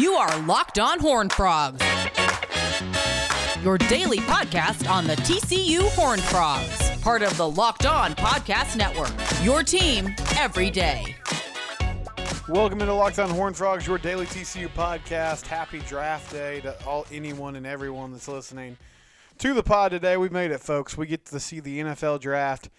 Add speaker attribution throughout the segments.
Speaker 1: You are Locked On Horn Frogs, your daily podcast on the TCU Horn Frogs, part of the Locked On Podcast Network. Your team every day.
Speaker 2: Welcome into Locked On Horn Frogs, your daily TCU podcast. Happy draft day to all anyone and everyone that's listening to the pod today. We've made it, folks. We get to see the NFL draft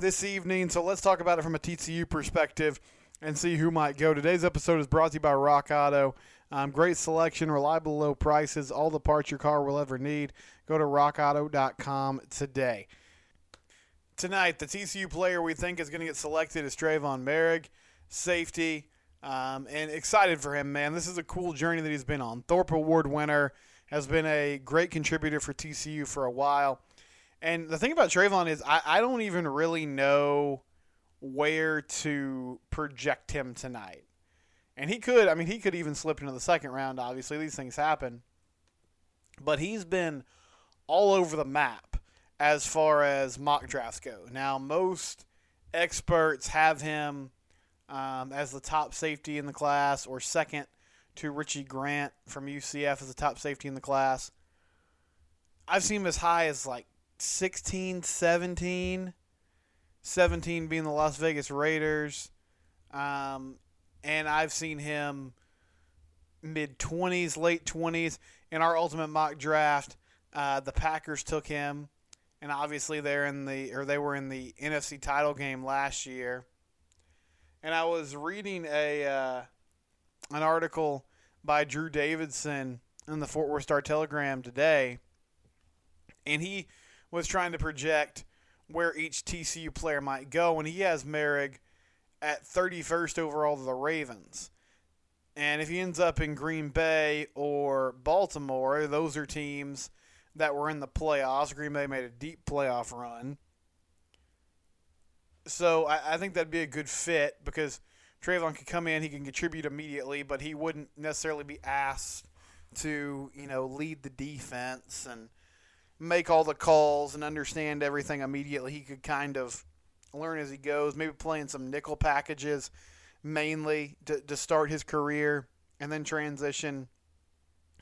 Speaker 2: this evening, so let's talk about it from a TCU perspective and see who might go. Today's episode is brought to you by Rock Auto. Um, great selection, reliable low prices, all the parts your car will ever need. Go to rockauto.com today. Tonight, the TCU player we think is going to get selected is Tre'von Moehrig, safety, um, and excited for him, man. This is a cool journey that he's been on. Thorpe Award winner, has been a great contributor for TCU for a while. And the thing about Tre'von is I, I don't even really know where to project him tonight. And he could, I mean, he could even slip into the second round, obviously. These things happen. But he's been all over the map as far as mock drafts go. Now, most experts have him um, as the top safety in the class or second to Richie Grant from UCF as the top safety in the class. I've seen him as high as like 16, 17. 17 being the Las Vegas Raiders. Um, and I've seen him mid 20s, late 20s. In our ultimate mock draft, uh, the Packers took him, and obviously they're in the or they were in the NFC title game last year. And I was reading a uh, an article by Drew Davison in the Fort Worth Star Telegram today, and he was trying to project where each TCU player might go, and he has Moehrig at 31st overall to the Ravens. And if he ends up in Green Bay or Baltimore, those are teams that were in the playoffs. Green Bay made a deep playoff run. So I, I think that'd be a good fit because Tre'von could come in, he can contribute immediately, but he wouldn't necessarily be asked to, you know, lead the defense and make all the calls and understand everything immediately. He could kind of learn as he goes, maybe playing some nickel packages mainly to, to start his career and then transition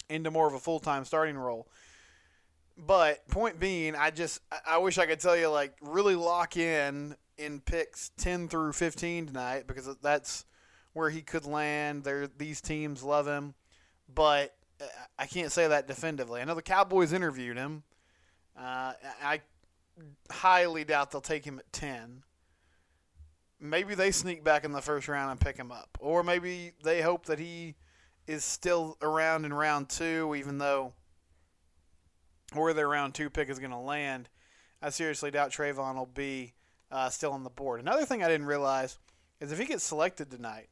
Speaker 2: into more of a full time starting role. But point being, I just I wish I could tell you like really lock in in picks ten through fifteen tonight because that's where he could land. There, these teams love him, but I can't say that definitively. I know the Cowboys interviewed him. Uh, I highly doubt they'll take him at ten. Maybe they sneak back in the first round and pick him up, or maybe they hope that he is still around in round two, even though where their round two pick is going to land. I seriously doubt Tre'von will be uh, still on the board. Another thing I didn't realize is if he gets selected tonight,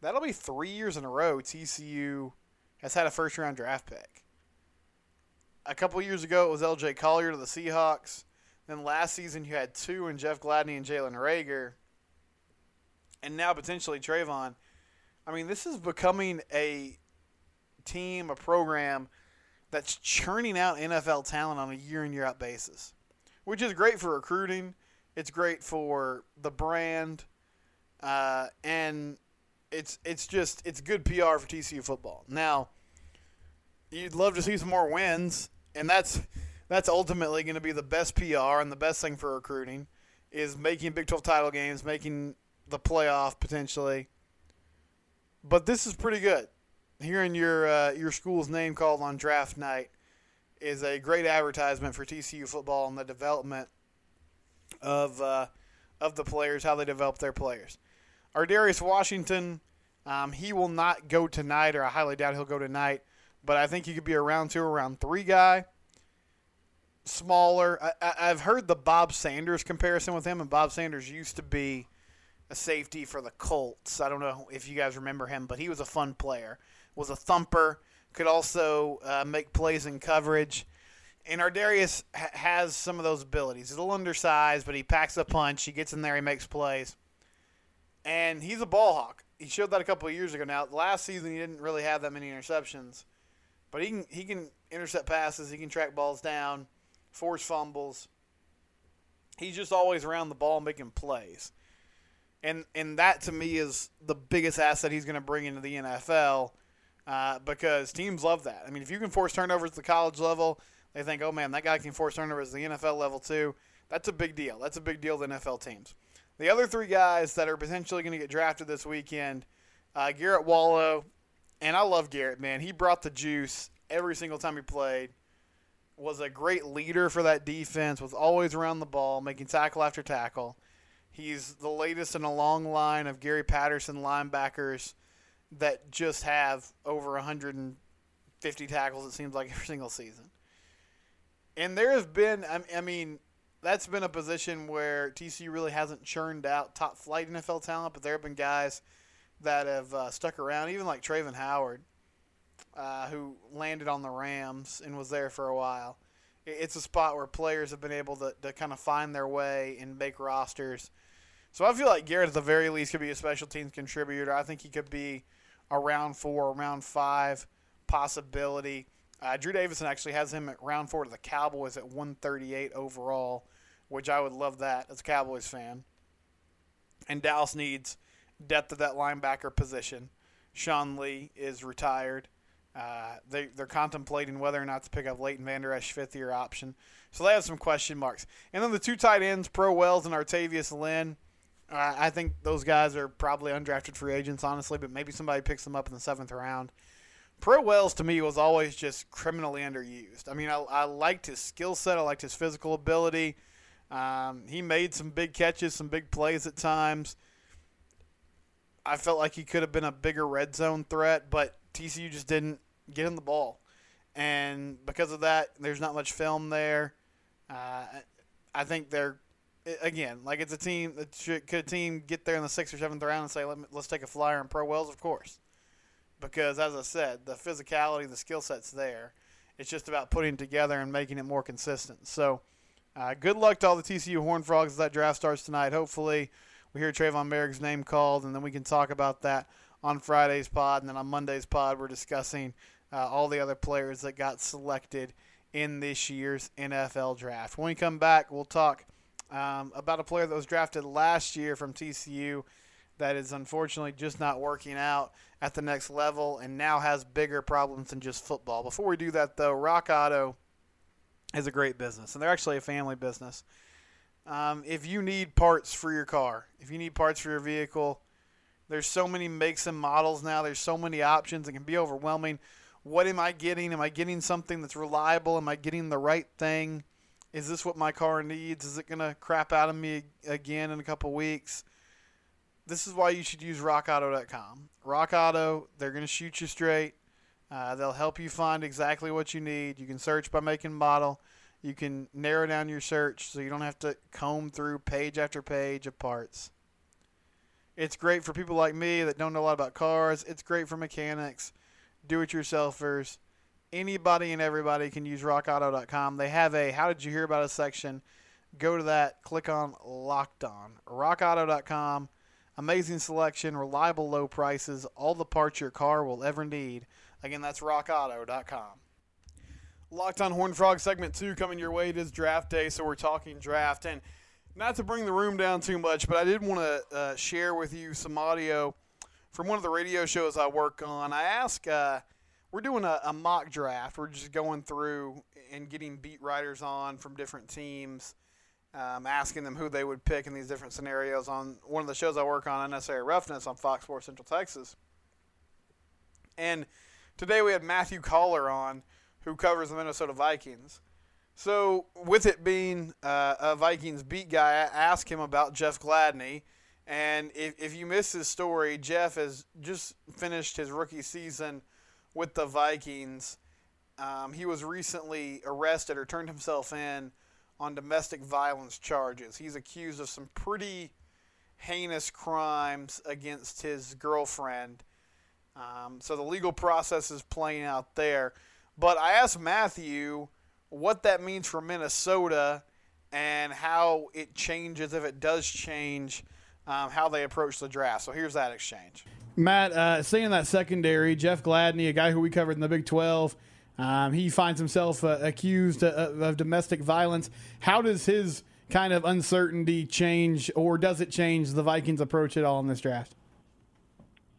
Speaker 2: that'll be three years in a row TCU has had a first round draft pick. A couple years ago, it was LJ Collier to the Seahawks. Then last season, you had two in Jeff Gladney and Jalen Reagor, And now potentially Tre'von. I mean, this is becoming a team, a program that's churning out NFL talent on a year in, year out basis, which is great for recruiting. It's great for the brand. Uh, and it's it's just it's good PR for TCU football. Now, you'd love to see some more wins, and that's that's ultimately going to be the best PR and the best thing for recruiting is making Big 12 title games, making the playoff potentially. But this is pretty good. Hearing your uh, your school's name called on draft night is a great advertisement for TCU football and the development of uh, of the players, how they develop their players. Ar'Darius Washington, um, he will not go tonight, or I highly doubt he'll go tonight. But I think he could be a round two or round three guy. Smaller. I, have heard the Bob Sanders comparison with him, and Bob Sanders used to be a safety for the Colts. I don't know if you guys remember him, but he was a fun player. Was a thumper. Could also uh, make plays in coverage. And Ar'Darius ha- has some of those abilities. He's a little undersized, but he packs a punch. He gets in there. He makes plays and he's a ball hawk. He showed that a couple of years ago. Now, last season he didn't really have that many interceptions, but he can he can intercept passes. He can track balls down, force fumbles. He's just always around the ball making plays, and and that to me is the biggest asset he's going to bring into the NFL uh, because teams love that. I mean, if you can force turnovers at the college level, they think, oh man, that guy can force turnovers at the NFL level too. That's a big deal. That's a big deal to NFL teams. The other three guys that are potentially going to get drafted this weekend, uh, Garrett Wallow, and I love Garrett, man. He brought the juice every single time he played. Was a great leader for that defense. Was always around the ball, making tackle after tackle. He's the latest in a long line of Gary Patterson linebackers that just have over 150 tackles. It seems like every single season. And there have been, I mean, that's been a position where TCU really hasn't churned out top flight NFL talent, but there have been guys that have uh, stuck around, even like Travin Howard, uh, who landed on the Rams and was there for a while. It's a spot where players have been able to, to kind of find their way and make rosters. So I feel like Garrett, at the very least, could be a special teams contributor. I think he could be a round four, round five possibility. Uh, Drew Davison actually has him at round four to the Cowboys at 138 overall, which I would love that as a Cowboys fan. And Dallas needs depth at that linebacker position. Sean Lee is retired. Uh, they, they're contemplating whether or not to pick up Leighton Vander Esch fifth year option. So they have some question marks. And then the two tight ends, Pro Wells and Artayvious Lynn. Uh, I think those guys are probably undrafted free agents, honestly, but maybe somebody picks them up in the seventh round. Pro Wells to me was always just criminally underused. I mean, I, I liked his skill set, I liked his physical ability. Um, he made some big catches, some big plays at times. I felt like he could have been a bigger red zone threat, but TCU just didn't get him the ball. And because of that, there's not much film there. Uh, I think they're again like it's a team that should, could a team get there in the sixth or seventh round and say Let us take a flyer on Pro Wells, of course because, as I said, the physicality, the skill set's there. It's just about putting it together and making it more consistent. So, uh, good luck to all the TCU Horn Frogs as that draft starts tonight. Hopefully, we hear Tre'von Moehrig's name called, and then we can talk about that on Friday's pod. And then on Monday's pod, we're discussing uh, all the other players that got selected in this year's NFL draft. When we come back, we'll talk um, about a player that was drafted last year from TCU that is unfortunately just not working out at the next level and now has bigger problems than just football. Before we do that, though, Rock Auto is a great business, and they're actually a family business. Um, if you need parts for your car, if you need parts for your vehicle, there's so many makes and models now. There's so many options. It can be overwhelming. What am I getting? Am I getting something that's reliable? Am I getting the right thing? Is this what my car needs? Is it going to crap out of me again in a couple weeks? this is why you should use rockauto.com. Rock Auto, they're going to shoot you straight. Uh, they'll help you find exactly what you need. You can search by making model. You can narrow down your search so you don't have to comb through page after page of parts. It's great for people like me that don't know a lot about cars. It's great for mechanics, do it yourselfers. Anybody and everybody can use rockauto.com. They have a How Did You Hear About Us section. Go to that, click on Locked On. RockAuto.com Amazing selection, reliable low prices, all the parts your car will ever need. Again, that's rockauto.com. Locked on Horn Frog segment two coming your way. It is draft day, so we're talking draft. And not to bring the room down too much, but I did want to uh, share with you some audio from one of the radio shows I work on. I ask, uh, we're doing a, a mock draft. We're just going through and getting beat writers on from different teams um, asking them who they would pick in these different scenarios on one of the shows I work on, Unnecessary Roughness, on Fox Sports Central Texas. And today we had Matthew Coller on, who covers the Minnesota Vikings. So, with it being uh, a Vikings beat guy, I asked him about Jeff Gladney. And if, if you missed his story, Jeff has just finished his rookie season with the Vikings. Um, he was recently arrested or turned himself in on domestic violence charges. He's accused of some pretty heinous crimes against his girlfriend. Um, so the legal process is playing out there. But I asked Matthew what that means for Minnesota and how it changes, if it does change, um, how they approach the draft. So here's that exchange.
Speaker 3: Matt, uh, seeing that secondary, Jeff Gladney, a guy who we covered in the Big 12, um, he finds himself uh, accused uh, of domestic violence. How does his kind of uncertainty change, or does it change the Vikings' approach at all in this draft?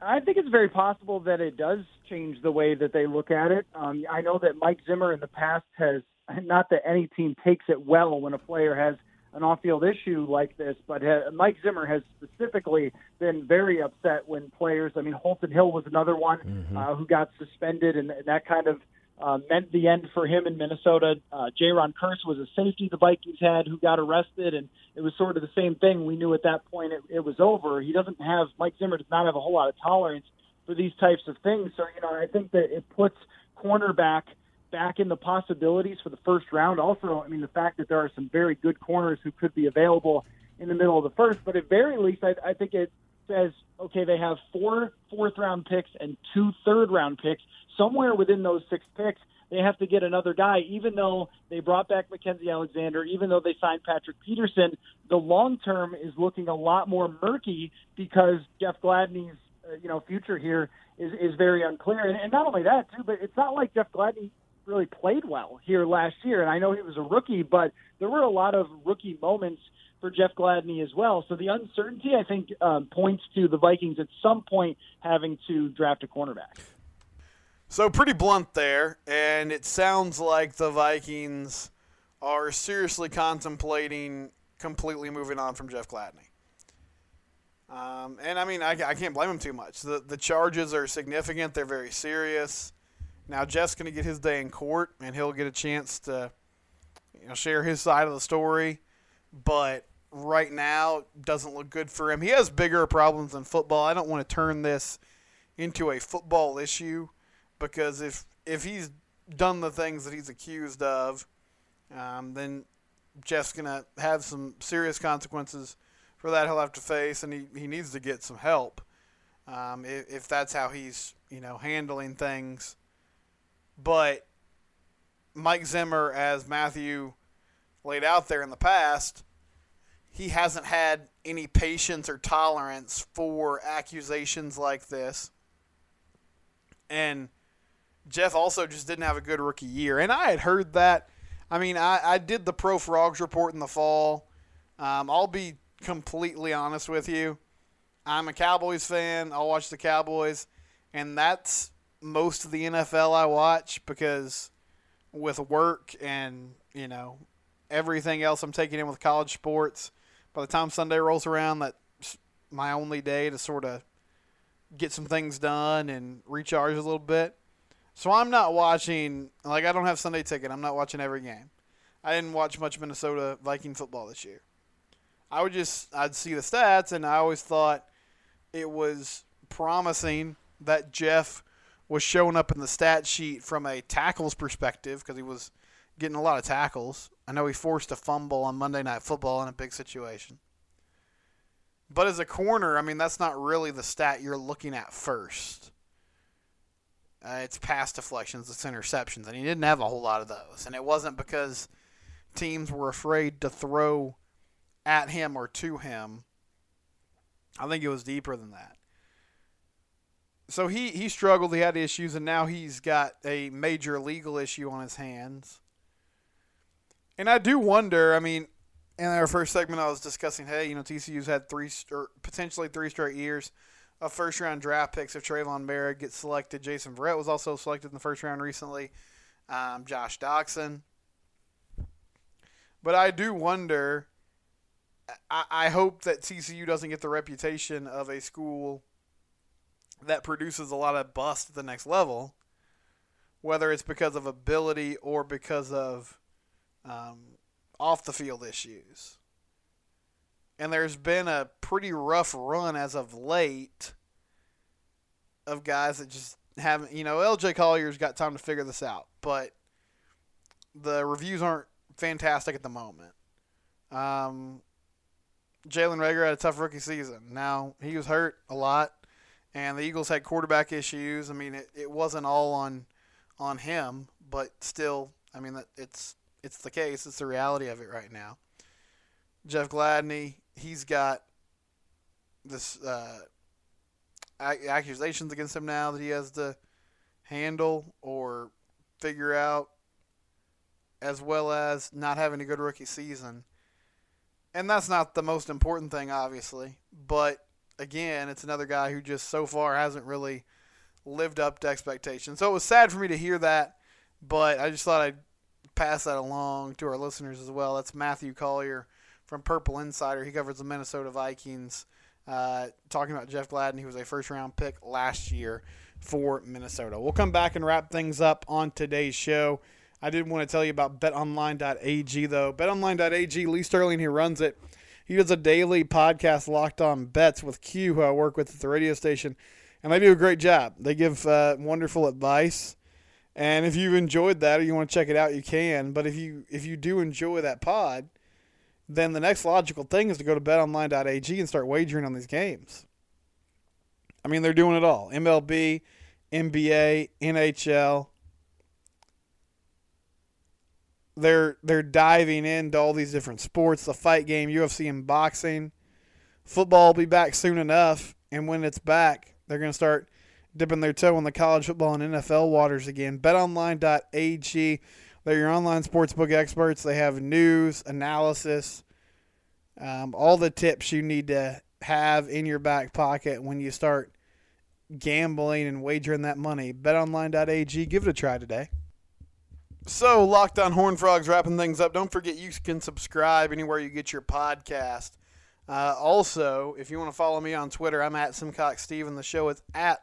Speaker 4: I think it's very possible that it does change the way that they look at it. Um, I know that Mike Zimmer in the past has, not that any team takes it well when a player has an off-field issue like this, but uh, Mike Zimmer has specifically been very upset when players. I mean, Holton Hill was another one mm-hmm. uh, who got suspended, and, and that kind of uh, meant the end for him in Minnesota. Uh, Jayron Kearse was a safety the Vikings had who got arrested, and it was sort of the same thing. We knew at that point it, it was over. He doesn't have Mike Zimmer does not have a whole lot of tolerance for these types of things. So you know, I think that it puts cornerback back in the possibilities for the first round. Also, I mean, the fact that there are some very good corners who could be available in the middle of the first, but at very least, I, I think it says okay, they have four fourth round picks and two third round picks somewhere within those six picks, they have to get another guy, even though they brought back Mackensie Alexander, even though they signed Patrick Peterson. The long term is looking a lot more murky because Jeff Gladney's uh, you know future here is is very unclear. And, and not only that too, but it's not like Jeff Gladney really played well here last year. And I know he was a rookie, but there were a lot of rookie moments for Jeff Gladney as well. So the uncertainty, I think, um, points to the Vikings at some point having to draft a cornerback.
Speaker 2: So pretty blunt there, and it sounds like the Vikings are seriously contemplating completely moving on from Jeff Gladney. Um, and I mean, I, I can't blame him too much. The the charges are significant; they're very serious. Now Jeff's going to get his day in court, and he'll get a chance to, you know, share his side of the story. But right now, doesn't look good for him. He has bigger problems than football. I don't want to turn this into a football issue because if if he's done the things that he's accused of, um, then Jeff's gonna have some serious consequences for that he'll have to face, and he, he needs to get some help um, if, if that's how he's you know handling things. But Mike Zimmer, as Matthew laid out there in the past, he hasn't had any patience or tolerance for accusations like this. And Jeff also just didn't have a good rookie year. And I had heard that. I mean, I, I did the Pro Frogs report in the fall. Um, I'll be completely honest with you. I'm a Cowboys fan. I'll watch the Cowboys. And that's most of the NFL I watch because with work and, you know, everything else I'm taking in with college sports, by the time Sunday rolls around, that's my only day to sort of get some things done and recharge a little bit. So I'm not watching. Like I don't have Sunday ticket. I'm not watching every game. I didn't watch much Minnesota Viking football this year. I would just I'd see the stats, and I always thought it was promising that Jeff was showing up in the stat sheet from a tackles perspective because he was getting a lot of tackles. I know he forced a fumble on Monday Night Football in a big situation. But as a corner, I mean, that's not really the stat you're looking at first. Uh, it's pass deflections, it's interceptions, and he didn't have a whole lot of those. And it wasn't because teams were afraid to throw at him or to him. I think it was deeper than that. So he, he struggled, he had issues, and now he's got a major legal issue on his hands. And I do wonder, I mean, in our first segment, I was discussing, hey, you know, TCU's had three, or potentially three straight years of first round draft picks if Tre'von Moehrig gets selected. Jason Verrett was also selected in the first round recently. Um, Josh Doctson. But I do wonder. I, I hope that TCU doesn't get the reputation of a school that produces a lot of bust at the next level, whether it's because of ability or because of um, off the field issues and there's been a pretty rough run as of late of guys that just haven't. You know, LJ Collier's got time to figure this out, but the reviews aren't fantastic at the moment. Um, Jalen Reagor had a tough rookie season. Now he was hurt a lot, and the Eagles had quarterback issues. I mean, it, it wasn't all on on him, but still, I mean, it's it's the case. It's the reality of it right now. Jeff Gladney, he's got this uh, accusations against him now that he has to handle or figure out, as well as not having a good rookie season. And that's not the most important thing, obviously, but again, it's another guy who just so far hasn't really lived up to expectations. So it was sad for me to hear that, but I just thought I'd pass that along to our listeners as well. That's Matthew Coller from Purple Insider. He covers the Minnesota Vikings, uh, talking about Jeff Gladney. He was a first round pick last year for Minnesota. We'll come back and wrap things up on today's show. I did want to tell you about betonline.ag, though. Betonline.ag, Lee Sterling, he runs it, he does a daily podcast, Locked On Bets, with Q, who I work with at the radio station, and they do a great job. They give uh, wonderful advice. And if you've enjoyed that or you want to check it out, you can. But if you if you do enjoy that pod, then the next logical thing is to go to betonline.ag and start wagering on these games. I mean, they're doing it all MLB, NBA, NHL. They're they're diving into all these different sports, the fight game, UFC and boxing. Football will be back soon enough, and when it's back, they're going to start dipping their toe in the college football and NFL waters again. BetOnline.ag, they're your online sportsbook experts. They have news, analysis, um, all the tips you need to have in your back pocket when you start gambling and wagering that money. BetOnline.ag, give it a try today. So, Locked on Horn Frogs wrapping things up. Don't forget you can subscribe anywhere you get your podcast. Uh, also, if you want to follow me on Twitter, I'm at Simcox Steven. The show is at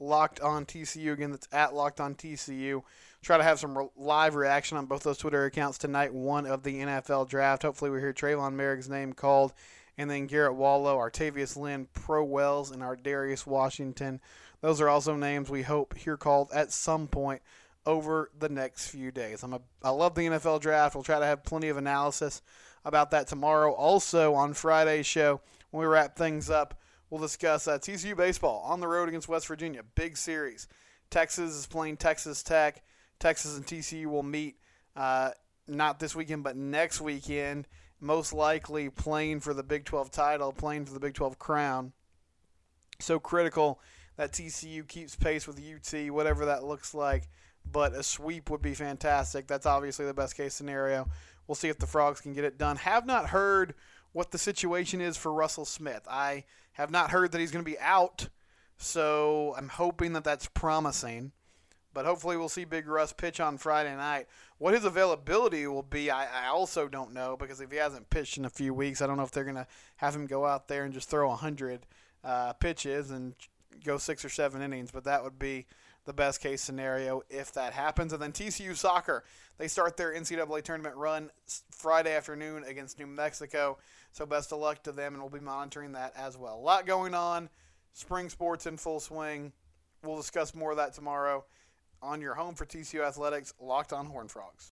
Speaker 2: Locked on TCU. Again, that's at Locked on TCU. Try to have some re- live reaction on both those Twitter accounts tonight. One of the NFL draft. Hopefully, we hear Tre'von Moehrig's name called, and then Garrett Wallow, Artayvious Lynn, Pro Wells, and Ar'Darius Washington. Those are also names we hope hear called at some point over the next few days. I'm a, I love the NFL draft. We'll try to have plenty of analysis about that tomorrow. Also on Friday's show, when we wrap things up, we'll discuss uh, TCU baseball on the road against West Virginia. Big series. Texas is playing Texas Tech. Texas and TCU will meet uh, not this weekend, but next weekend. Most likely playing for the Big 12 title, playing for the Big 12 crown. So critical that TCU keeps pace with UT, whatever that looks like but a sweep would be fantastic. That's obviously the best case scenario. We'll see if the Frogs can get it done. Have not heard what the situation is for Russell Smith. I have not heard that he's going to be out, so I'm hoping that that's promising. But hopefully, we'll see Big Russ pitch on Friday night. What his availability will be, I, I also don't know because if he hasn't pitched in a few weeks, I don't know if they're going to have him go out there and just throw 100 uh, pitches and go six or seven innings. But that would be the best case scenario if that happens. And then TCU soccer, they start their NCAA tournament run Friday afternoon against New Mexico. So best of luck to them, and we'll be monitoring that as well. A lot going on. Spring sports in full swing. We'll discuss more of that tomorrow on your home for TCU Athletics, Locked on Horn Frogs.